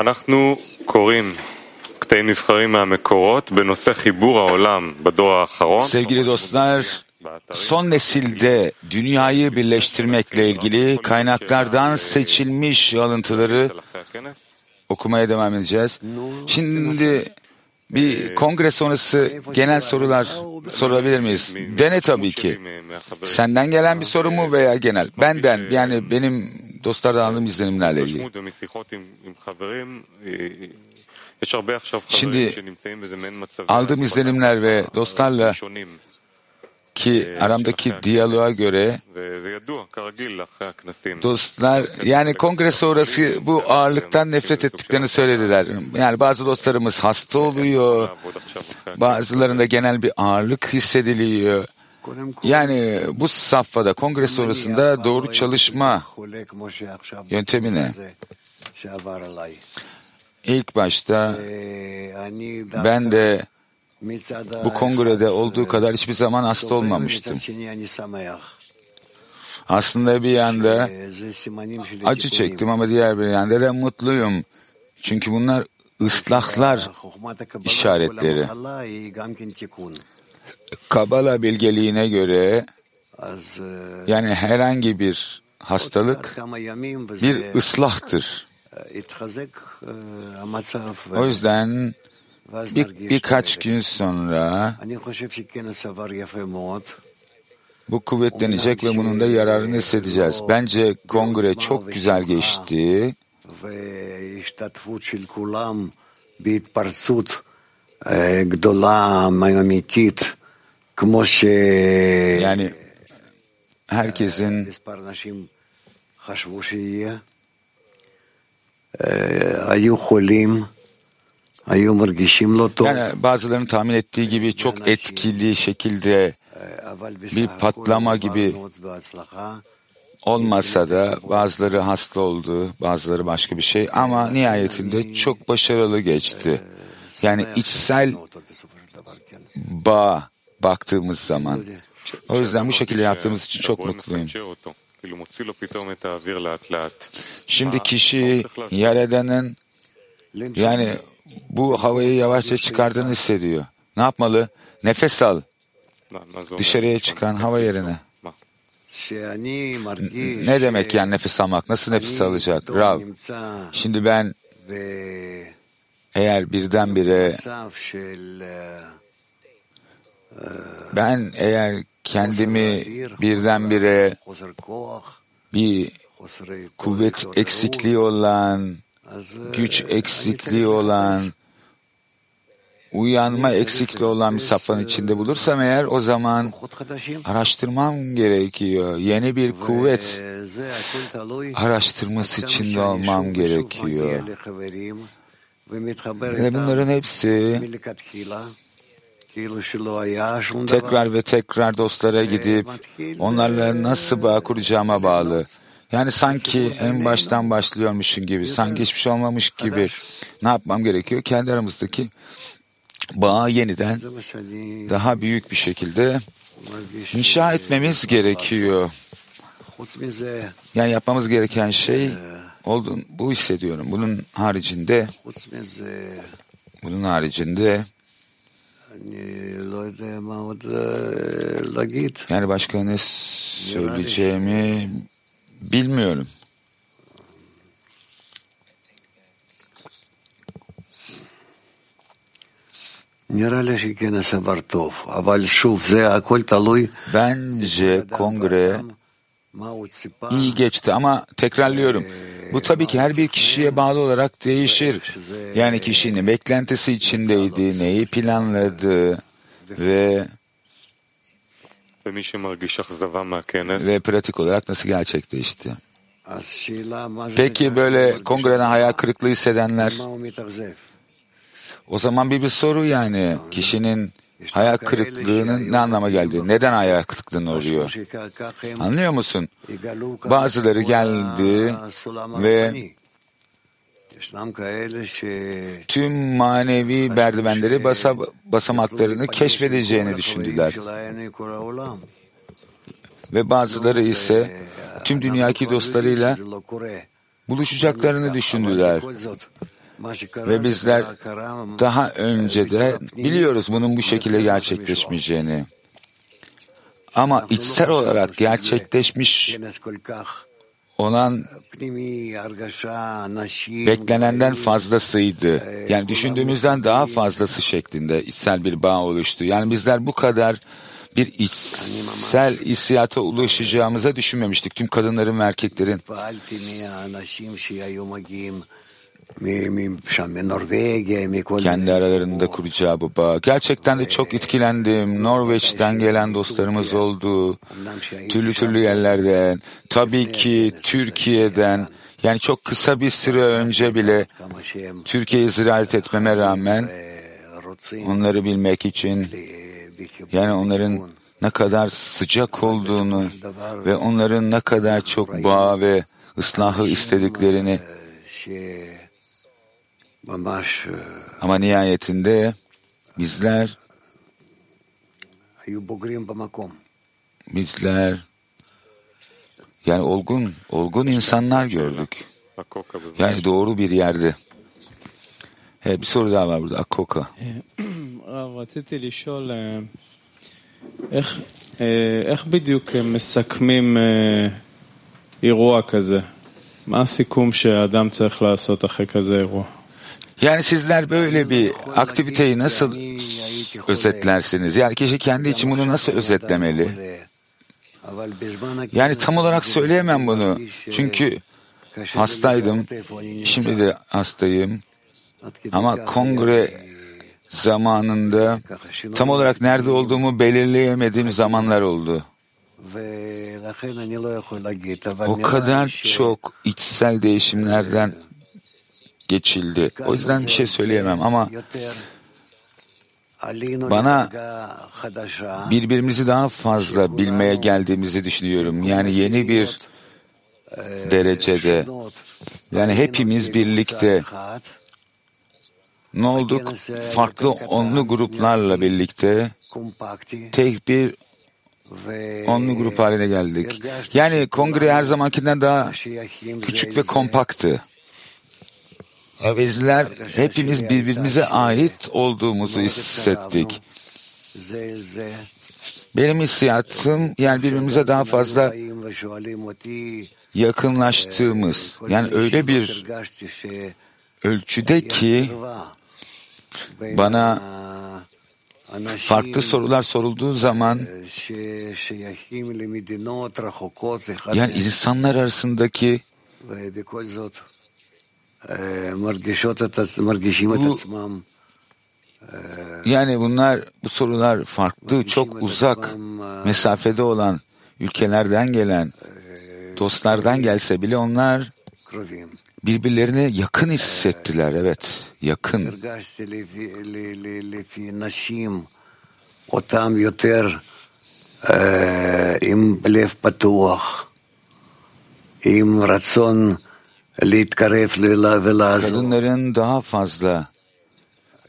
אנחנו קוראים קטעים נבחרים מהמקורות בנושא חיבור העולם בדור האחרון. Sevgili dostlar, son nesilde dünyayı birleştirmekle ilgili kaynaklardan seçilmiş alıntıları okumaya devam edeceğiz. Şimdi bir kongre sonrası genel sorular sorabilir miyiz? Dene tabii ki. Senden gelen bir soru mu veya genel? Benden yani benim dostlardan aldığım izlenimlerle ilgili. Şimdi aldığım izlenimler ve dostlarla ki aramdaki diyaloğa göre dostlar yani kongre sonrası bu ağırlıktan nefret ettiklerini söylediler. Yani bazı dostlarımız hasta oluyor, bazılarında genel bir ağırlık hissediliyor. Yani bu safhada kongre sonrasında doğru çalışma yöntemi ne? İlk başta ben de bu kongrede olduğu kadar hiçbir zaman hasta olmamıştım. Aslında bir yanda acı çektim ama diğer bir yanda da mutluyum. Çünkü bunlar ıslahlar işaretleri. Kabala bilgeliğine göre yani herhangi bir hastalık bir ıslahtır. O yüzden bir, birkaç gün sonra bu kuvvetlenecek ve bunun da yararını hissedeceğiz. Bence kongre çok güzel geçti. Yani herkesin yani bazılarının tahmin ettiği gibi çok etkili şekilde bir patlama gibi olmasa da bazıları hasta oldu, bazıları başka bir şey ama nihayetinde çok başarılı geçti. Yani içsel bağ baktığımız zaman. O yüzden bu şekilde yaptığımız için çok mutluyum. Şimdi kişi Yaradan'ın yani bu havayı yavaşça çıkardığını hissediyor. Ne yapmalı? Nefes al. Dışarıya çıkan hava yerine. Ne demek yani nefes almak? Nasıl nefes alacak? Rav. Şimdi ben eğer birdenbire ben eğer kendimi birdenbire bir kuvvet eksikliği olan, güç eksikliği olan, uyanma eksikliği olan bir safhanın içinde bulursam eğer o zaman araştırmam gerekiyor. Yeni bir kuvvet araştırması içinde olmam gerekiyor. Ve bunların hepsi tekrar ve tekrar dostlara gidip onlarla nasıl bağ kuracağıma bağlı. Yani sanki en baştan başlıyormuşum gibi, sanki hiçbir şey olmamış gibi ne yapmam gerekiyor? Kendi aramızdaki bağı yeniden daha büyük bir şekilde inşa etmemiz gerekiyor. Yani yapmamız gereken şey oldu, bu hissediyorum. Bunun haricinde bunun haricinde yani başka ne söyleyeceğimi bilmiyorum. Bence kongre iyi geçti ama tekrarlıyorum. Bu tabii ki her bir kişiye bağlı olarak değişir. Yani kişinin beklentisi içindeydi, neyi planladı ve ve pratik olarak nasıl gerçekleşti. Peki böyle kongreden hayal kırıklığı hissedenler o zaman bir bir soru yani kişinin hayal kırıklığının ne anlama geldiği, neden hayal kırıklığının oluyor? Anlıyor musun? Bazıları geldi ve tüm manevi merdivenleri basa, basamaklarını keşfedeceğini düşündüler. Ve bazıları ise tüm dünyaki dostlarıyla buluşacaklarını düşündüler. Ve bizler daha önce de biliyoruz bunun bu şekilde gerçekleşmeyeceğini. Ama içsel olarak gerçekleşmiş olan beklenenden fazlasıydı. Yani düşündüğümüzden daha fazlası şeklinde içsel bir bağ oluştu. Yani bizler bu kadar bir içsel hissiyata ulaşacağımıza düşünmemiştik. Tüm kadınların ve erkeklerin. Kendi aralarında kuracağı bu bağ. Gerçekten de çok etkilendim. Norveç'ten gelen dostlarımız oldu. Türlü türlü yerlerden. Tabii ki Türkiye'den. Yani çok kısa bir süre önce bile Türkiye'yi ziyaret etmeme rağmen onları bilmek için yani onların ne kadar sıcak olduğunu ve onların ne kadar çok bağ ve ıslahı istediklerini ama nihayetinde bizler bizler yani olgun, olgun insanlar gördük. Yani doğru bir yerde. Evet, bir soru daha var burada. Akoka. רציתי לשאול איך, איך בדיוק מסכמים אירוע כזה? מה הסיכום שהאדם צריך לעשות אחרי כזה אירוע? Yani sizler böyle bir aktiviteyi nasıl özetlersiniz? Yani kişi kendi için bunu nasıl özetlemeli? Yani tam olarak söyleyemem bunu. Çünkü hastaydım. Şimdi de hastayım. Ama kongre zamanında tam olarak nerede olduğumu belirleyemediğim zamanlar oldu. O kadar çok içsel değişimlerden geçildi. O yüzden bir şey söyleyemem ama bana birbirimizi daha fazla bilmeye geldiğimizi düşünüyorum. Yani yeni bir derecede yani hepimiz birlikte ne olduk? Farklı onlu gruplarla birlikte tek bir onlu grup haline geldik. Yani kongre her zamankinden daha küçük ve kompaktı. Bizler hepimiz birbirimize ait olduğumuzu hissettik. Benim hissiyatım yani birbirimize daha fazla yakınlaştığımız yani öyle bir ölçüde ki bana farklı sorular sorulduğu zaman yani insanlar arasındaki bu, yani bunlar bu sorular farklı, çok uzak mesafede olan ülkelerden gelen dostlardan gelse bile onlar birbirlerine yakın hissettiler. Evet, yakın. Kadınların daha fazla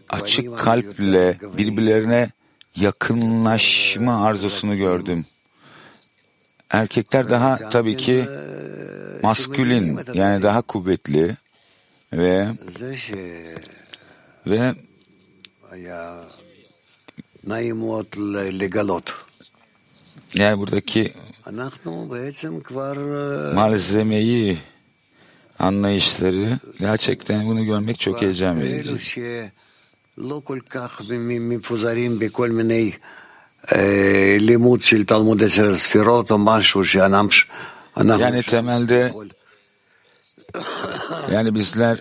açık kalple birbirlerine yakınlaşma arzusunu gördüm. Erkekler daha tabii ki maskülin yani daha kuvvetli ve ve yani buradaki malzemeyi anlayışları. Gerçekten bunu görmek çok heyecan verici. Yani temelde yani bizler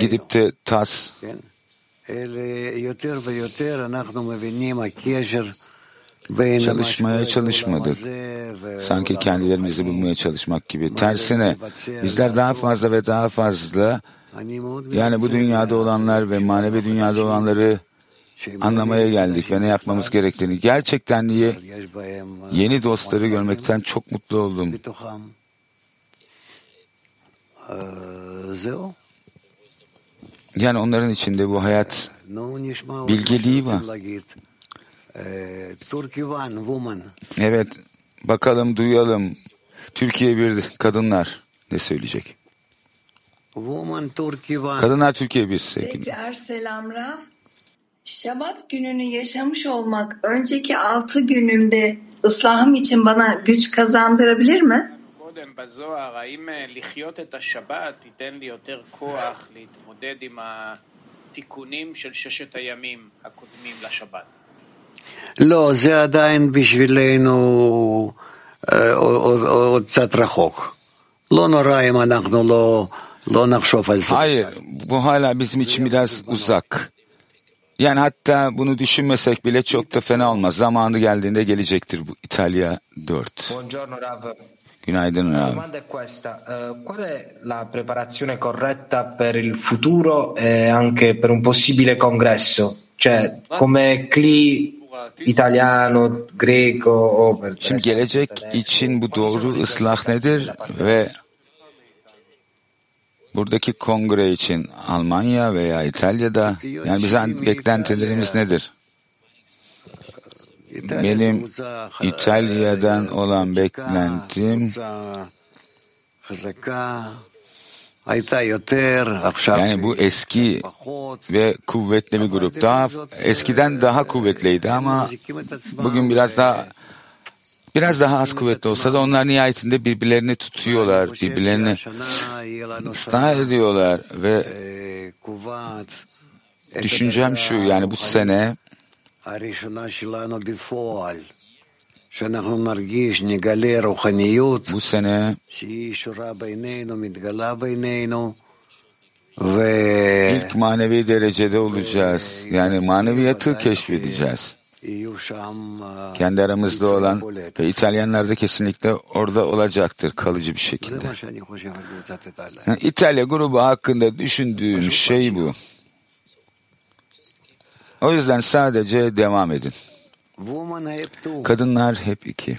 gidip de tas çalışmaya çalışmadık. Sanki kendilerimizi bulmaya çalışmak gibi. Tersine bizler daha fazla ve daha fazla yani bu dünyada olanlar ve manevi dünyada olanları anlamaya geldik ve ne yapmamız gerektiğini. Gerçekten diye yeni dostları görmekten çok mutlu oldum. Yani onların içinde bu hayat bilgeliği var. Evet, bakalım, duyalım. Türkiye bir kadınlar ne söyleyecek? Kadınlar Türkiye bir sevgili. Tekrar selam Raf. Şabat gününü yaşamış olmak önceki altı günümde ıslahım için bana güç kazandırabilir mi? קודם בזוהר, האם אה, לחיות את השבת ייתן לי יותר כוח להתמודד עם התיקונים של ששת הימים הקודמים לשבת? לא, זה עדיין בשבילנו אה, עוד עוד קצת רחוק. לא נורא אם אנחנו לא, לא נחשוב על זה. Hayır, bu hala bizim için biraz uzak. Yani hatta bunu düşünmesek bile çok da fena olmaz. Zamanı geldiğinde gelecektir bu İtalya 4. Buongiorno Rav. Günaydın La Rav. domanda è questa, eh, qual è la preparazione corretta per il futuro e anche per un possibile congresso? Cioè, come CLI italiano, greco o Şimdi gelecek için bu doğru ıslah nedir ve buradaki kongre için Almanya veya İtalya'da yani bizden beklentilerimiz nedir? Benim İtalya'dan olan beklentim yani bu eski ve kuvvetli bir grup. Daha eskiden daha kuvvetliydi ama bugün biraz daha biraz daha az kuvvetli olsa da onlar nihayetinde birbirlerini tutuyorlar, birbirlerini ıslah ediyorlar ve düşüncem şu yani bu sene bu sene ilk manevi derecede olacağız. Yani maneviyatı keşfedeceğiz. Kendi aramızda olan ve İtalyanlar da kesinlikle orada olacaktır kalıcı bir şekilde. İtalya grubu hakkında düşündüğüm şey bu. O yüzden sadece devam edin. Kadınlar hep iki.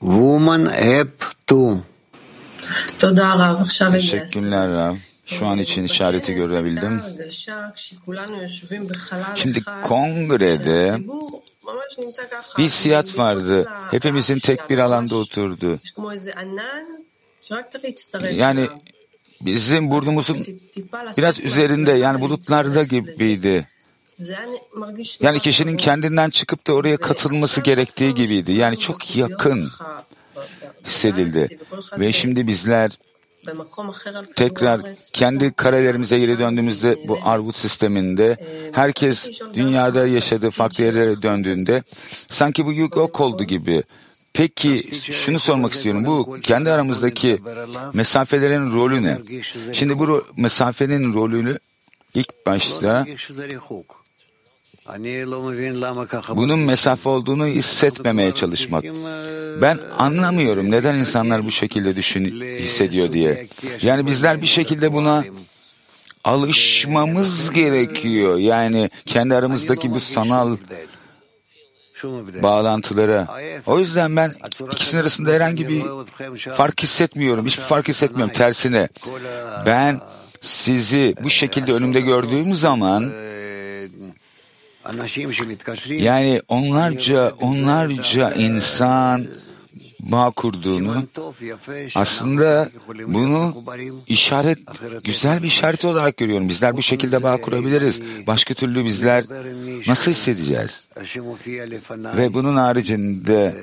Woman hep two. Teşekkürler Rav. Şu an için işareti görebildim. Şimdi kongrede bir siyat vardı. Hepimizin tek bir alanda oturdu. Yani bizim burnumuzun biraz üzerinde yani bulutlarda gibiydi. Yani kişinin kendinden çıkıp da oraya katılması gerektiği gibiydi. Yani çok yakın hissedildi. Ve şimdi bizler tekrar kendi karelerimize geri döndüğümüzde bu Arvut sisteminde herkes dünyada yaşadığı farklı yerlere döndüğünde sanki bu yok oldu gibi. Peki şunu sormak istiyorum. Bu kendi aramızdaki mesafelerin rolü ne? Şimdi bu ro- mesafenin rolünü ilk başta bunun mesafe olduğunu hissetmemeye çalışmak. Ben anlamıyorum neden insanlar bu şekilde düşün hissediyor diye. Yani bizler bir şekilde buna alışmamız gerekiyor. Yani kendi aramızdaki bu sanal bağlantılara. O yüzden ben ikisinin arasında herhangi bir fark hissetmiyorum. Hiçbir fark hissetmiyorum. Tersine ben sizi bu şekilde önümde gördüğüm zaman yani onlarca onlarca insan bağ kurduğunu aslında bunu işaret güzel bir işaret olarak görüyorum. Bizler bu şekilde bağ kurabiliriz. Başka türlü bizler nasıl hissedeceğiz? Ve bunun haricinde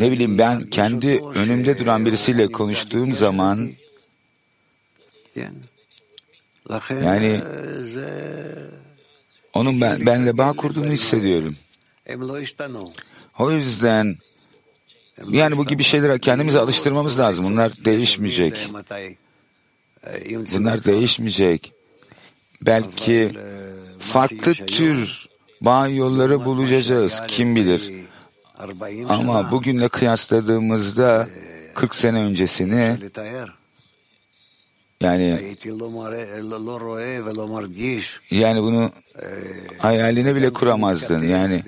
ne bileyim ben kendi önümde duran birisiyle konuştuğum zaman yani onun ben, benle bağ kurduğunu hissediyorum. O yüzden yani bu gibi şeylere kendimizi alıştırmamız lazım. Bunlar değişmeyecek. Bunlar değişmeyecek. Belki farklı tür bağ yolları bulacağız. Kim bilir. Ama bugünle kıyasladığımızda 40 sene öncesini yani yani bunu hayalini bile kuramazdın. Yani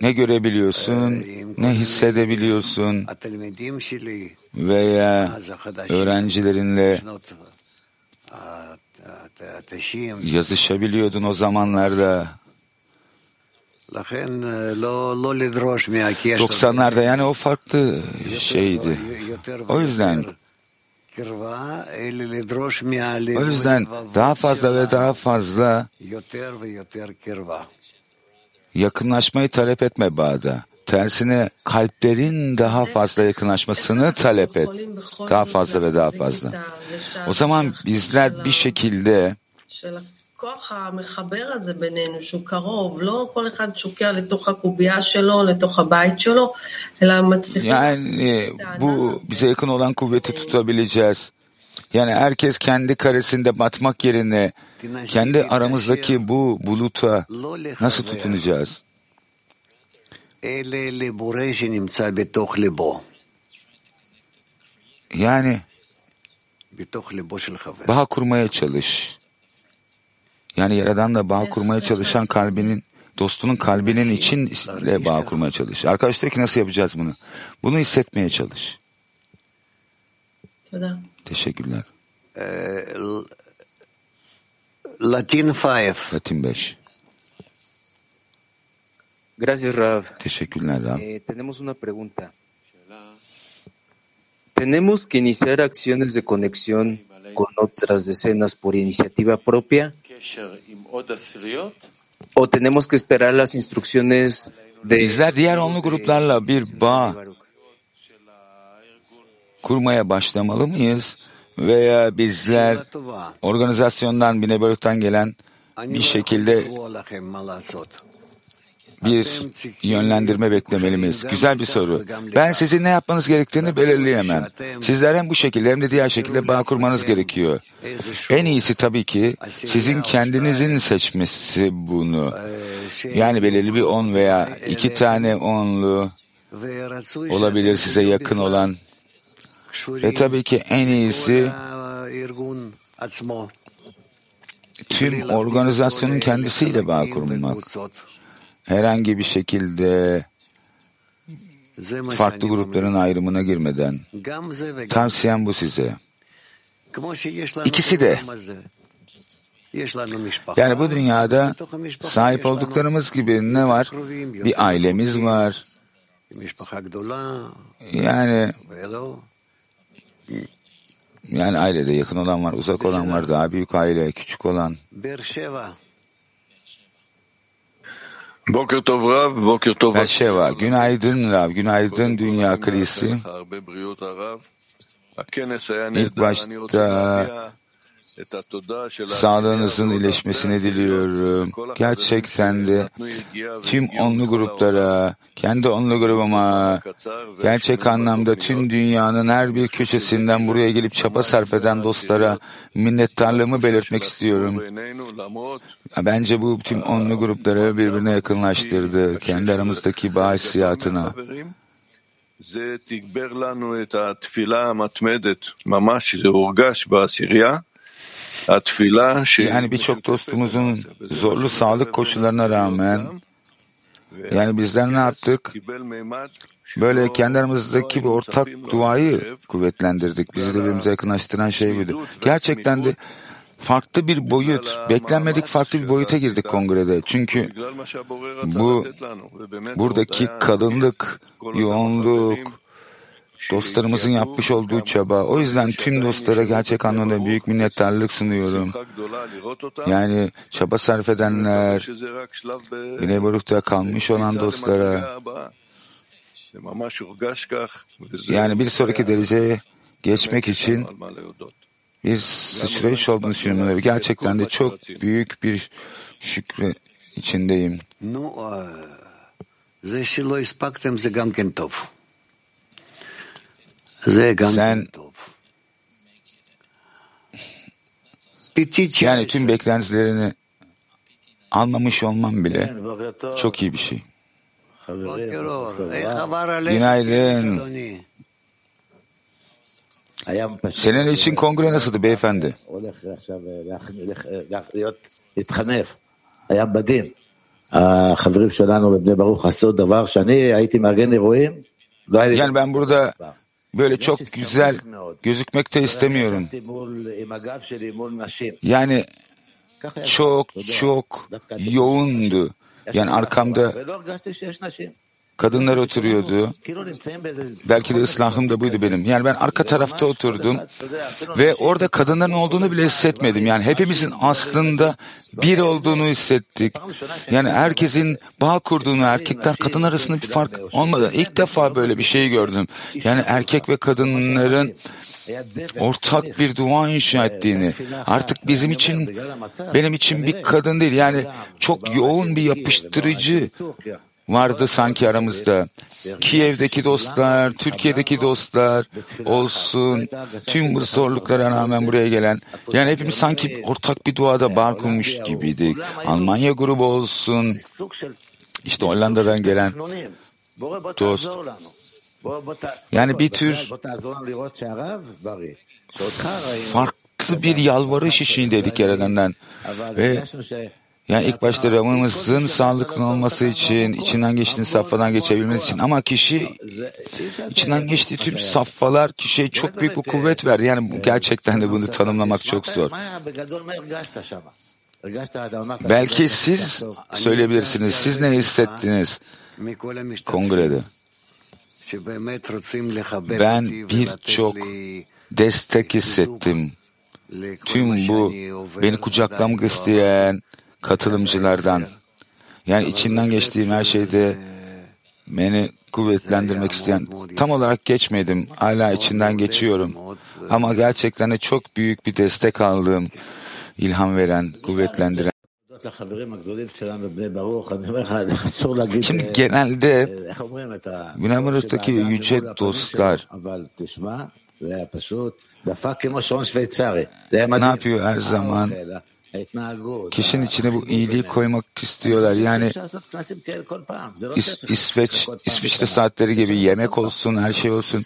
ne görebiliyorsun, ne hissedebiliyorsun. veya öğrencilerinle yazışabiliyordun o zamanlarda. 90'larda yani o farklı şeydi. O yüzden o yüzden daha fazla ve daha fazla yakınlaşmayı talep etme bağda. Tersine kalplerin daha fazla yakınlaşmasını talep et. Daha fazla ve daha fazla. O zaman bizler bir şekilde הכוח המחבר הזה בינינו, שהוא קרוב, לא כל אחד שוקע לתוך הקובייה שלו, לתוך הבית שלו, אלא מצליחים... Yani bu bize yakın olan kuvveti tutabileceğiz. Yani herkes kendi karesinde batmak yerine kendi aramızdaki bu buluta nasıl tutunacağız? Yani bağ kurmaya çalış. Yani Yaradan'la bağ kurmaya çalışan kalbinin, dostunun kalbinin içinle bağ kurmaya çalış. Arkadaş diyor ki nasıl yapacağız bunu? Bunu hissetmeye çalış. Teşekkürler. Latin 5. Latin 5. Gracias, Rav. Teşekkürler Rav. Eh, tenemos una pregunta. ¿Tenemos que iniciar acciones de conexión con otras decenas por iniciativa propia? ¿O tenemos que esperar las instrucciones de... Bizler diğer onlu gruplarla bir bağ kurmaya başlamalı mıyız? Veya bizler organizasyondan, Bineberut'tan gelen bir şekilde bir yönlendirme beklemeli miyiz? Güzel bir soru. Ben sizin ne yapmanız gerektiğini belirleyemem. Sizler hem bu şekilde hem de diğer şekilde bağ kurmanız gerekiyor. En iyisi tabii ki sizin kendinizin seçmesi bunu. Yani belirli bir on veya iki tane onlu olabilir size yakın olan. Ve tabii ki en iyisi tüm organizasyonun kendisiyle bağ kurmak herhangi bir şekilde farklı grupların ayrımına girmeden. Tavsiyem bu size. İkisi de. yani bu dünyada sahip olduklarımız gibi ne var? Bir ailemiz var. Yani yani ailede yakın olan var, uzak olan var, daha büyük aile, küçük olan. Berşeva, günaydın Rav, günaydın Dünya Krizi. İlk başta sağlığınızın iyileşmesini diliyorum. Gerçekten de tüm onlu gruplara, kendi onlu grubuma, gerçek anlamda tüm dünyanın her bir köşesinden buraya gelip çaba sarf eden dostlara minnettarlığımı belirtmek istiyorum. Bence bu tüm onlu grupları birbirine yakınlaştırdı, kendi aramızdaki bağ hissiyatına. זה תגבר לנו את התפילה המתמדת, ממש זה הורגש בעשירייה. Yani birçok dostumuzun zorlu sağlık koşullarına rağmen yani bizler ne yaptık? Böyle kendi aramızdaki bir ortak duayı kuvvetlendirdik. Bizi de birbirimize yakınlaştıran şey buydu. Gerçekten de farklı bir boyut, beklenmedik farklı bir boyuta girdik kongrede. Çünkü bu buradaki kalınlık, yoğunluk, dostlarımızın yapmış olduğu çaba. O yüzden tüm dostlara gerçek anlamda büyük minnettarlık sunuyorum. Yani çaba sarf edenler, Güney Baruk'ta kalmış olan dostlara, yani bir sonraki dereceye geçmek için bir sıçrayış olduğunu düşünüyorum. Gerçekten de çok büyük bir şükrü içindeyim. Sen yani tüm beklentilerini almamış olman bile çok iyi bir şey. Günaydın. Senin için kongre nasıldı beyefendi? החברים שלנו בבני ברוך עשו דבר שאני הייתי מארגן אירועים. Yani ben burada böyle çok güzel gözükmek de istemiyorum. Yani çok çok yoğundu. Yani arkamda kadınlar oturuyordu. Belki de ıslahım da buydu benim. Yani ben arka tarafta oturdum ve orada kadınların olduğunu bile hissetmedim. Yani hepimizin aslında bir olduğunu hissettik. Yani herkesin bağ kurduğunu, erkekler kadın arasında bir fark olmadan ilk defa böyle bir şey gördüm. Yani erkek ve kadınların ortak bir dua inşa ettiğini, artık bizim için, benim için bir kadın değil, yani çok yoğun bir yapıştırıcı vardı sanki aramızda. Kiev'deki dostlar, Türkiye'deki dostlar olsun, tüm bu zorluklara rağmen buraya gelen, yani hepimiz sanki ortak bir duada bar kurmuş gibiydik. Almanya grubu olsun, işte Hollanda'dan gelen dost. Yani bir tür farklı bir yalvarış işindeydik Yaradan'dan. Ve yani ilk başta Ram'ımızın sağlıklı olması için, içinden geçtiğin safhadan geçebilmesi için ama kişi içinden geçtiği tüm safhalar kişiye çok büyük bir kuvvet verdi. Yani gerçekten de bunu tanımlamak çok zor. Belki siz söyleyebilirsiniz. Siz ne hissettiniz kongrede? Ben birçok destek hissettim. Tüm bu beni kucaklamak isteyen katılımcılardan. Yani içinden geçtiğim her şeyde beni kuvvetlendirmek isteyen tam olarak geçmedim. Hala içinden geçiyorum. Ama gerçekten de çok büyük bir destek aldığım, ilham veren, kuvvetlendiren Şimdi genelde Güneybatı'daki yüce dostlar ne yapıyor her zaman? Kişinin içine bu iyiliği koymak istiyorlar. Yani İs, İsveç, İsviçre saatleri gibi yemek olsun, her şey olsun.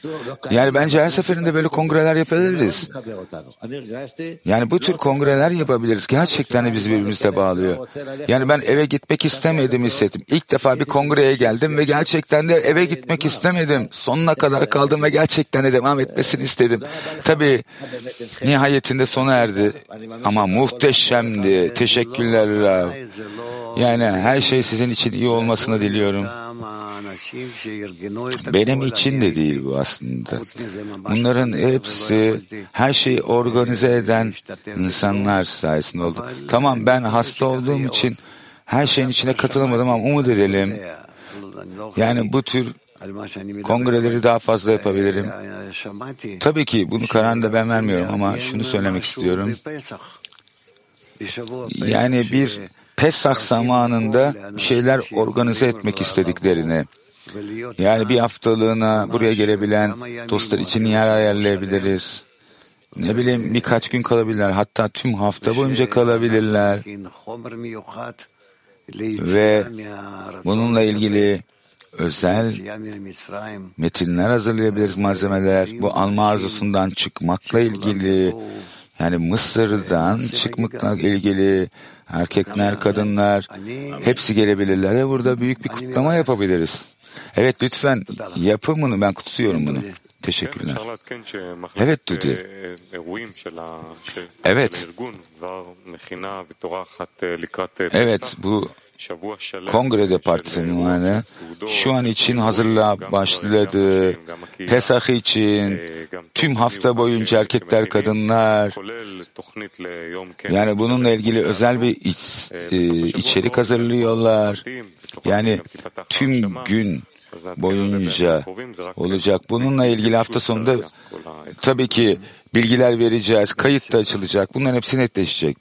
Yani bence her seferinde böyle kongreler yapabiliriz. Yani bu tür kongreler yapabiliriz. Gerçekten de bizi birbirimize bağlıyor. Yani ben eve gitmek istemedim hissettim. İlk defa bir kongreye geldim ve gerçekten de eve gitmek istemedim. Sonuna kadar kaldım ve gerçekten de devam etmesini istedim. Tabii nihayetinde sona erdi. Ama muhteşem muhteşemdi. Teşekkürler Rav. Yani her şey sizin için iyi olmasını diliyorum. Benim için de değil bu aslında. Bunların hepsi her şeyi organize eden insanlar sayesinde oldu. Tamam ben hasta olduğum için her şeyin içine katılamadım ama umut edelim. Yani bu tür kongreleri daha fazla yapabilirim. Tabii ki bunu kararını ben vermiyorum ama şunu söylemek istiyorum. Yani bir Pesah zamanında bir şeyler organize etmek istediklerini, yani bir haftalığına buraya gelebilen dostlar için yer ayarlayabiliriz. Ne bileyim birkaç gün kalabilirler, hatta tüm hafta boyunca kalabilirler. Ve bununla ilgili özel metinler hazırlayabiliriz, malzemeler. Bu alma arzusundan çıkmakla ilgili yani Mısır'dan çıkmakla ilgili erkekler, kadınlar hepsi gelebilirler ve burada büyük bir kutlama yapabiliriz. Evet lütfen yapın bunu. Ben kutsuyorum bunu. Teşekkürler. Evet Dudi. Evet. Evet bu Kongre Departmanı şu an için hazırlığa başladı. Pesah için tüm hafta boyunca erkekler, kadınlar yani bununla ilgili özel bir iç, e, içerik hazırlıyorlar. Yani tüm gün boyunca olacak. Bununla ilgili hafta sonunda tabii ki bilgiler vereceğiz. Kayıt da açılacak. Bunların hepsi netleşecek.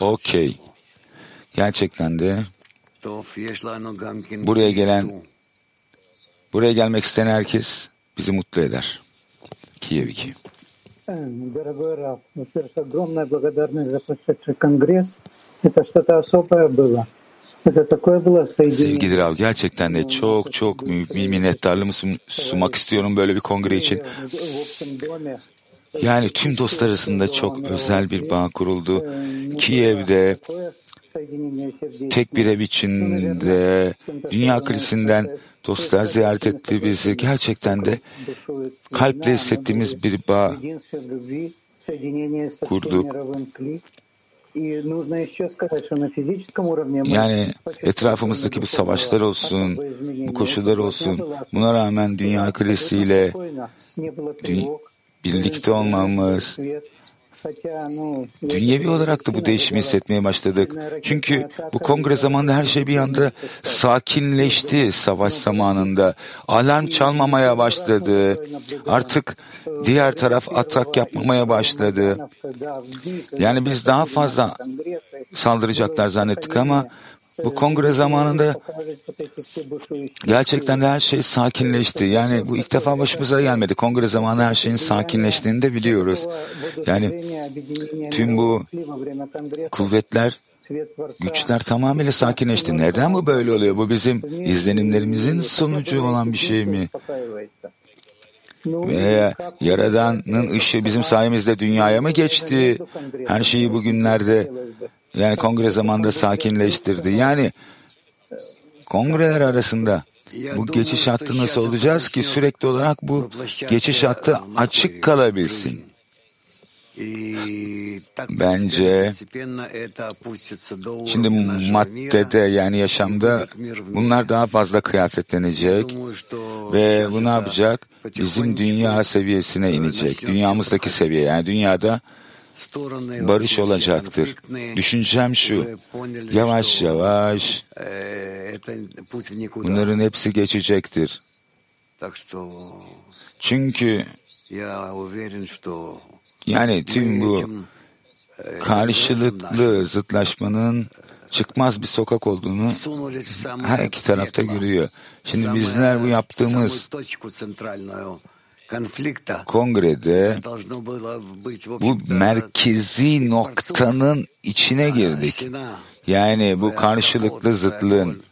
Okey. Gerçekten de buraya gelen buraya gelmek isteyen herkes bizi mutlu eder. Kiev 2. Дорогой Раф, во-первых, огромная благодарность за прошедший конгресс. Это что-то особое было. Sevgili Rav, gerçekten de çok çok bir minnettarlığımı sunmak istiyorum böyle bir kongre için. Yani tüm dostlar arasında çok özel bir bağ kuruldu. Kiev'de tek bir ev içinde dünya krizinden dostlar ziyaret etti bizi. Gerçekten de kalple hissettiğimiz bir bağ kurduk. Yani etrafımızdaki bu savaşlar olsun, bu koşullar olsun, buna rağmen dünya kriziyle birlikte olmamız, Dünyevi olarak da bu değişimi hissetmeye başladık. Çünkü bu kongre zamanında her şey bir anda sakinleşti savaş zamanında. Alarm çalmamaya başladı. Artık diğer taraf atak yapmamaya başladı. Yani biz daha fazla saldıracaklar zannettik ama bu kongre zamanında gerçekten de her şey sakinleşti. Yani bu ilk defa başımıza gelmedi. Kongre zamanı her şeyin sakinleştiğini de biliyoruz. Yani tüm bu kuvvetler, güçler tamamıyla sakinleşti. Neden bu böyle oluyor? Bu bizim izlenimlerimizin sonucu olan bir şey mi? Veya Yaradan'ın ışığı bizim sayemizde dünyaya mı geçti? Her şeyi bugünlerde yani kongre zamanında sakinleştirdi. Yani kongreler arasında bu geçiş hattı nasıl olacağız ki sürekli olarak bu geçiş hattı açık kalabilsin. Bence şimdi maddede yani yaşamda bunlar daha fazla kıyafetlenecek ve bu ne yapacak? Bizim dünya seviyesine inecek. Dünyamızdaki seviye yani dünyada barış olacaktır. Düşüncem şu, yavaş yavaş bunların hepsi geçecektir. Çünkü yani tüm bu karşılıklı zıtlaşmanın çıkmaz bir sokak olduğunu her iki tarafta görüyor. Şimdi bizler bu yaptığımız kongrede bu merkezi noktanın içine girdik. Yani bu karşılıklı zıtlığın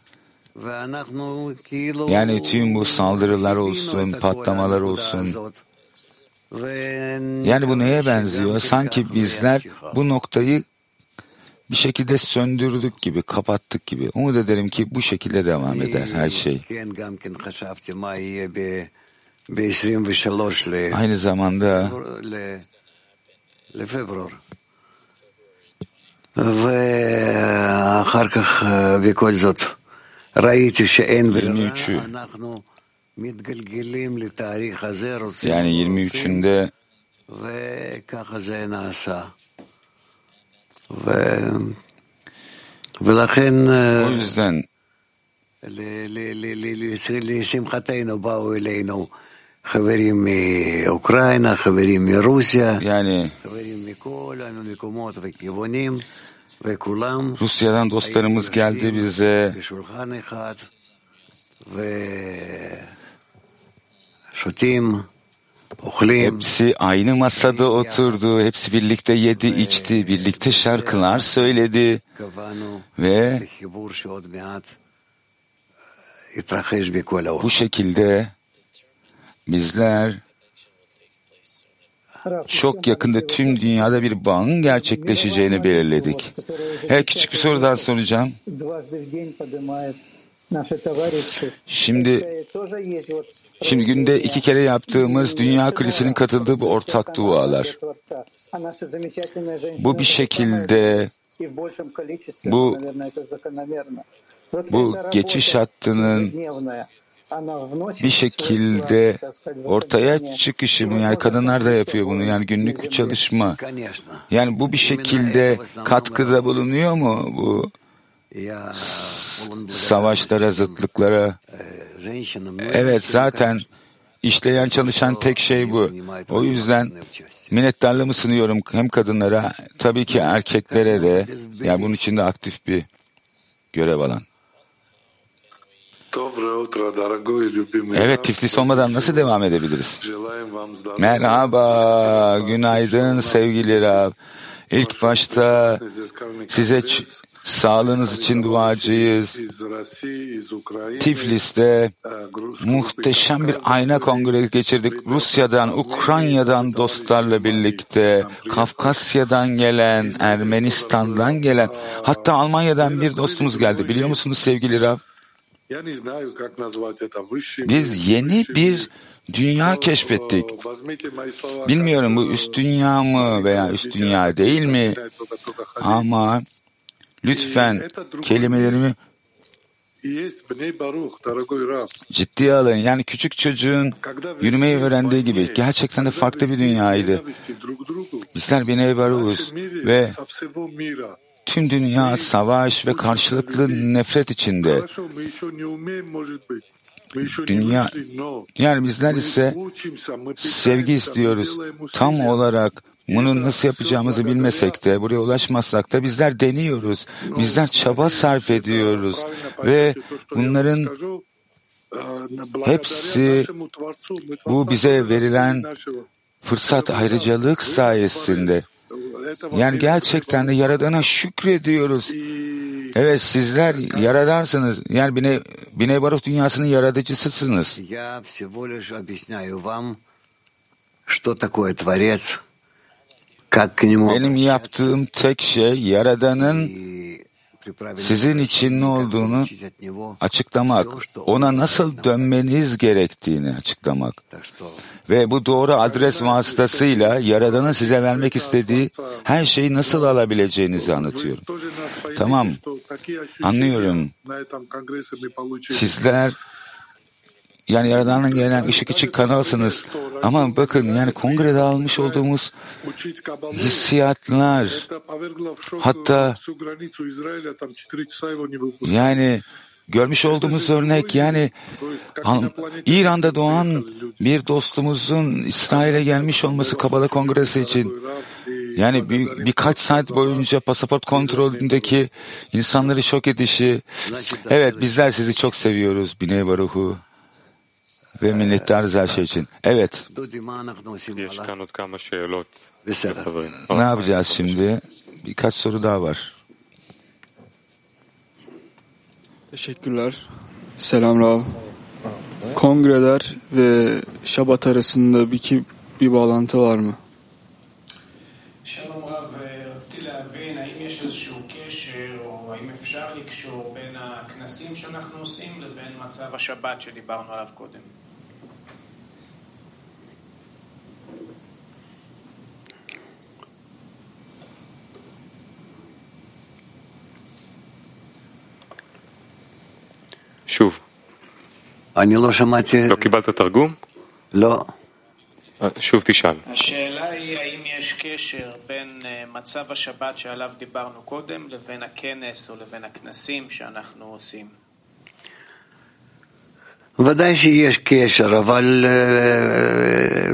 yani tüm bu saldırılar olsun, patlamalar olsun. Yani bu neye benziyor? Sanki bizler bu noktayı bir şekilde söndürdük gibi, kapattık gibi. Umut ederim ki bu şekilde devam eder her şey. Aynı zamanda ואחר כך בכל זאת ראיתי שאין ברירה, 23'ü אנחנו מתגלגלים לתאריך הזה, רוצים yani או לא 23'ünde וככה זה נעשה. ו... ולכן o yüzden ל- ל- ל- ל- ל- לשמחתנו באו אלינו Yani Rusya'dan dostlarımız geldi bize. Hepsi aynı masada oturdu, hepsi birlikte yedi, içti, birlikte şarkılar söyledi ve bu şekilde Bizler çok yakında tüm dünyada bir bağın gerçekleşeceğini belirledik. Her küçük bir soru daha soracağım. Şimdi şimdi günde iki kere yaptığımız dünya krizinin katıldığı bu ortak dualar. Bu bir şekilde bu bu geçiş hattının bir şekilde ortaya çıkışımı yani kadınlar da yapıyor bunu. Yani günlük bir çalışma. Yani bu bir şekilde katkıda bulunuyor mu bu savaşlara zıtlıklara? Evet zaten işleyen çalışan tek şey bu. O yüzden minnettarlığımı sunuyorum hem kadınlara tabii ki erkeklere de. Yani bunun içinde aktif bir görev alan. Evet Tiflis olmadan nasıl devam edebiliriz? Merhaba, günaydın sevgili Rab. İlk başta size sağlığınız için duacıyız. Tiflis'te muhteşem bir ayna kongre geçirdik. Rusya'dan, Ukrayna'dan dostlarla birlikte, Kafkasya'dan gelen, Ermenistan'dan gelen, hatta Almanya'dan bir dostumuz geldi. Biliyor musunuz sevgili Rab? Biz yeni bir dünya keşfettik. Bilmiyorum bu üst dünya mı veya üst dünya değil mi? Ama lütfen kelimelerimi ciddiye alın. Yani küçük çocuğun yürümeyi öğrendiği gibi gerçekten de farklı bir dünyaydı. Bizler Bnei Baruch'uz ve tüm dünya savaş ve karşılıklı nefret içinde. Dünya, yani bizler ise sevgi istiyoruz. Tam olarak bunu nasıl yapacağımızı bilmesek de, buraya ulaşmazsak da bizler deniyoruz. Bizler çaba sarf ediyoruz. Ve bunların hepsi bu bize verilen fırsat ayrıcalık sayesinde. Yani gerçekten de Yaradan'a şükrediyoruz. Evet sizler Yaradansınız. Yani Bine, Bine Baruch dünyasının yaratıcısısınız. Benim yaptığım tek şey Yaradan'ın sizin için ne olduğunu açıklamak, ona nasıl dönmeniz gerektiğini açıklamak ve bu doğru adres vasıtasıyla Yaradan'ın size vermek istediği her şeyi nasıl alabileceğinizi anlatıyorum. Tamam, anlıyorum. Sizler yani Yaradan'ın gelen ışık için kanalsınız. Ama bakın yani kongrede almış olduğumuz hissiyatlar hatta yani görmüş olduğumuz örnek yani İran'da doğan bir dostumuzun İsrail'e gelmiş olması Kabala Kongresi için yani bir, birkaç saat boyunca pasaport kontrolündeki insanları şok edişi evet bizler sizi çok seviyoruz Biney Baruhu ve minnettarız her şey için. Evet. Ne yapacağız şimdi? Birkaç soru daha var. Teşekkürler. Selam Rav. Kongreler ve Şabat arasında bir, bir bağlantı var mı? שלום רב, רציתי להבין האם יש איזשהו קשר או האם אפשר לקשור בין הכנסים שאנחנו עושים לבין מצב השבת שדיברנו עליו קודם. אני לא שמעתי... לא קיבלת תרגום? לא. שוב תשאל. השאלה היא האם יש קשר בין מצב השבת שעליו דיברנו קודם לבין הכנס או לבין הכנסים שאנחנו עושים. ודאי שיש קשר, אבל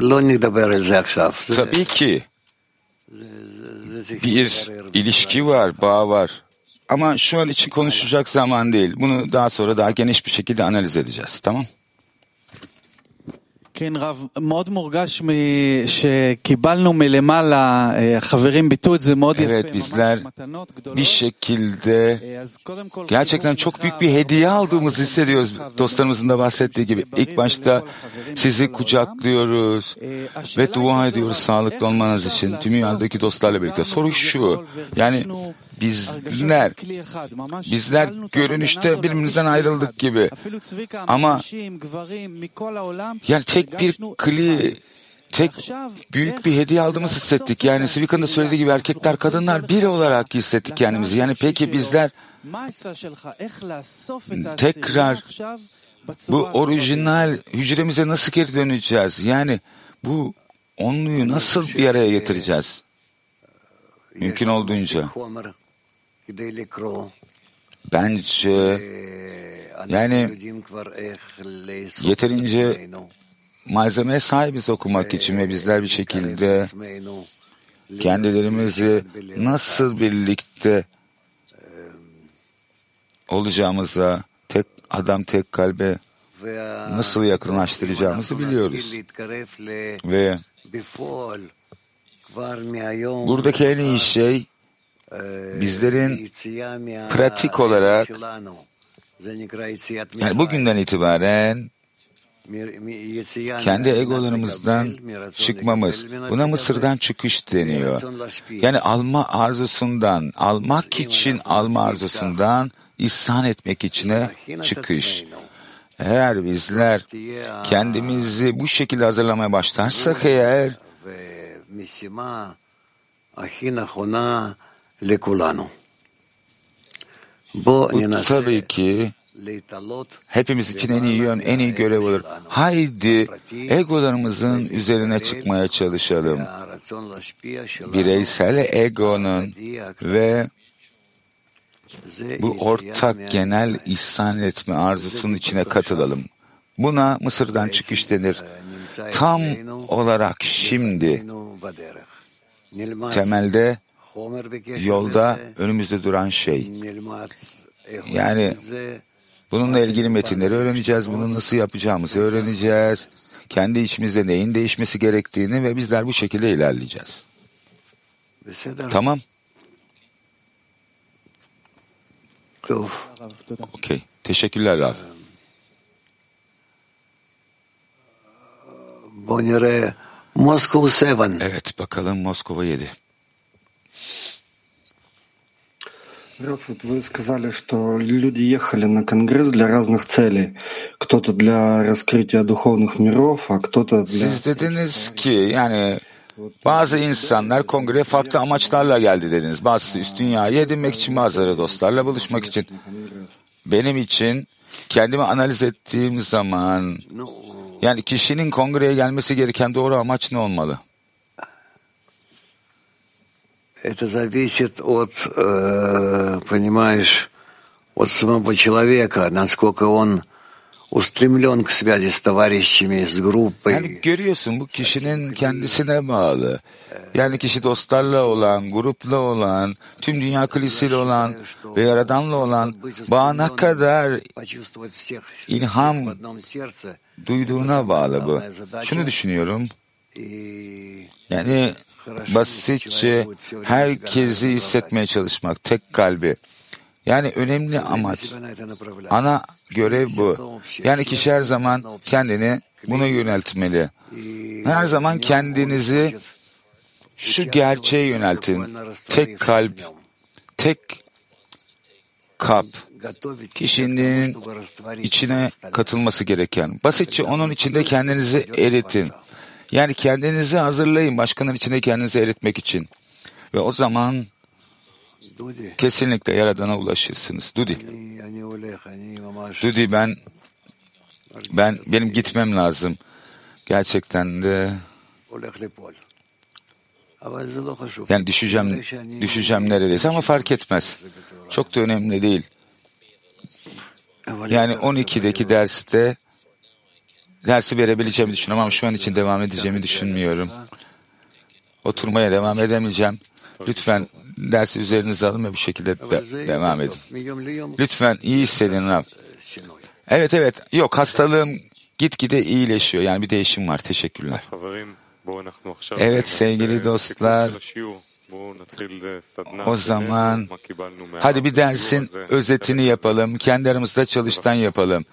לא נדבר על זה עכשיו. Tabii ki bir ilişki var, bağ var. Ama şu an için konuşacak zaman değil. Bunu daha sonra daha geniş bir şekilde analiz edeceğiz. Tamam? כן, רב, מאוד מורגש שקיבלנו מלמעלה, החברים ביטאו את זה מאוד יפה, Evet bizler bir şekilde gerçekten çok büyük bir hediye aldığımızı hissediyoruz dostlarımızın da bahsettiği gibi. İlk başta sizi kucaklıyoruz ve dua ediyoruz sağlıklı olmanız için tüm dünyadaki dostlarla birlikte. Soru şu, yani bizler bizler görünüşte birbirimizden ayrıldık gibi ama yani tek bir kli tek büyük bir hediye aldığımızı hissettik. Yani Sivika'nın da söylediği gibi erkekler kadınlar bir olarak hissettik kendimizi. Yani peki bizler tekrar bu orijinal hücremize nasıl geri döneceğiz? Yani bu onluyu nasıl bir araya getireceğiz? Mümkün olduğunca. Bence yani yeterince malzemeye sahibiz okumak için ve bizler bir şekilde kendilerimizi nasıl birlikte olacağımıza, tek adam tek kalbe nasıl yakınlaştıracağımızı biliyoruz. Ve buradaki en iyi şey bizlerin pratik olarak yani bugünden itibaren kendi egolarımızdan çıkmamız. Buna Mısır'dan çıkış deniyor. Yani alma arzusundan, almak için alma arzusundan ihsan etmek içine çıkış. Eğer bizler kendimizi bu şekilde hazırlamaya başlarsak eğer bu tabii ki hepimiz için en iyi yön, en iyi görev olur. Haydi egolarımızın üzerine çıkmaya çalışalım. Bireysel egonun ve bu ortak genel ihsan etme arzusunun içine katılalım. Buna Mısır'dan çıkış denir. Tam olarak şimdi temelde yolda önümüzde duran şey. Yani bununla ilgili metinleri öğreneceğiz. Bunu nasıl yapacağımızı öğreneceğiz. Kendi içimizde neyin değişmesi gerektiğini ve bizler bu şekilde ilerleyeceğiz. Tamam. Okey. Teşekkürler Rav. Bonire Moskova 7. Evet bakalım Moskova 7. Раф, вот вы сказали, что люди ехали на конгресс для разных целей. Кто-то для раскрытия духовных миров, а кто-то для... Siz dediniz ki yani bazı insanlar kongreye farklı amaçlarla geldi dediniz. Bazısı üst dünyayı edinmek için, bazıları dostlarla buluşmak için. Benim için kendimi analiz ettiğim zaman yani kişinin kongreye gelmesi gereken doğru amaç ne olmalı? Это зависит от, э, понимаешь, от самого человека, насколько он устремлен к связи с товарищами, с группой. Yani görüyorsun bu kişinin kendisine bağlı. Yani kişi dostlarla olan, grupla olan, tüm dünya kilisiyle olan ve Yaradan'la olan bağına kadar ilham duyduğuna bağlı bu. Şunu düşünüyorum. Yani basitçe herkesi hissetmeye çalışmak, tek kalbi. Yani önemli amaç, ana görev bu. Yani kişi her zaman kendini buna yöneltmeli. Her zaman kendinizi şu gerçeğe yöneltin. Tek kalp, tek kap, kişinin içine katılması gereken. Basitçe onun içinde kendinizi eritin. Yani kendinizi hazırlayın başkanın içinde kendinizi eritmek için. Ve o zaman kesinlikle Yaradan'a ulaşırsınız. Dudi. Dudi ben ben benim gitmem lazım. Gerçekten de yani düşeceğim düşeceğim neredeyse ama fark etmez. Çok da önemli değil. Yani 12'deki derste dersi verebileceğimi düşünüyorum ama şu an için devam edeceğimi düşünmüyorum. Oturmaya devam edemeyeceğim. Lütfen dersi üzerinize alın ve bu şekilde de devam edin. Lütfen iyi hissedin Rab. Evet evet yok hastalığım gitgide iyileşiyor. Yani bir değişim var. Teşekkürler. Evet sevgili dostlar. O zaman hadi bir dersin özetini yapalım. Kendi aramızda çalıştan yapalım.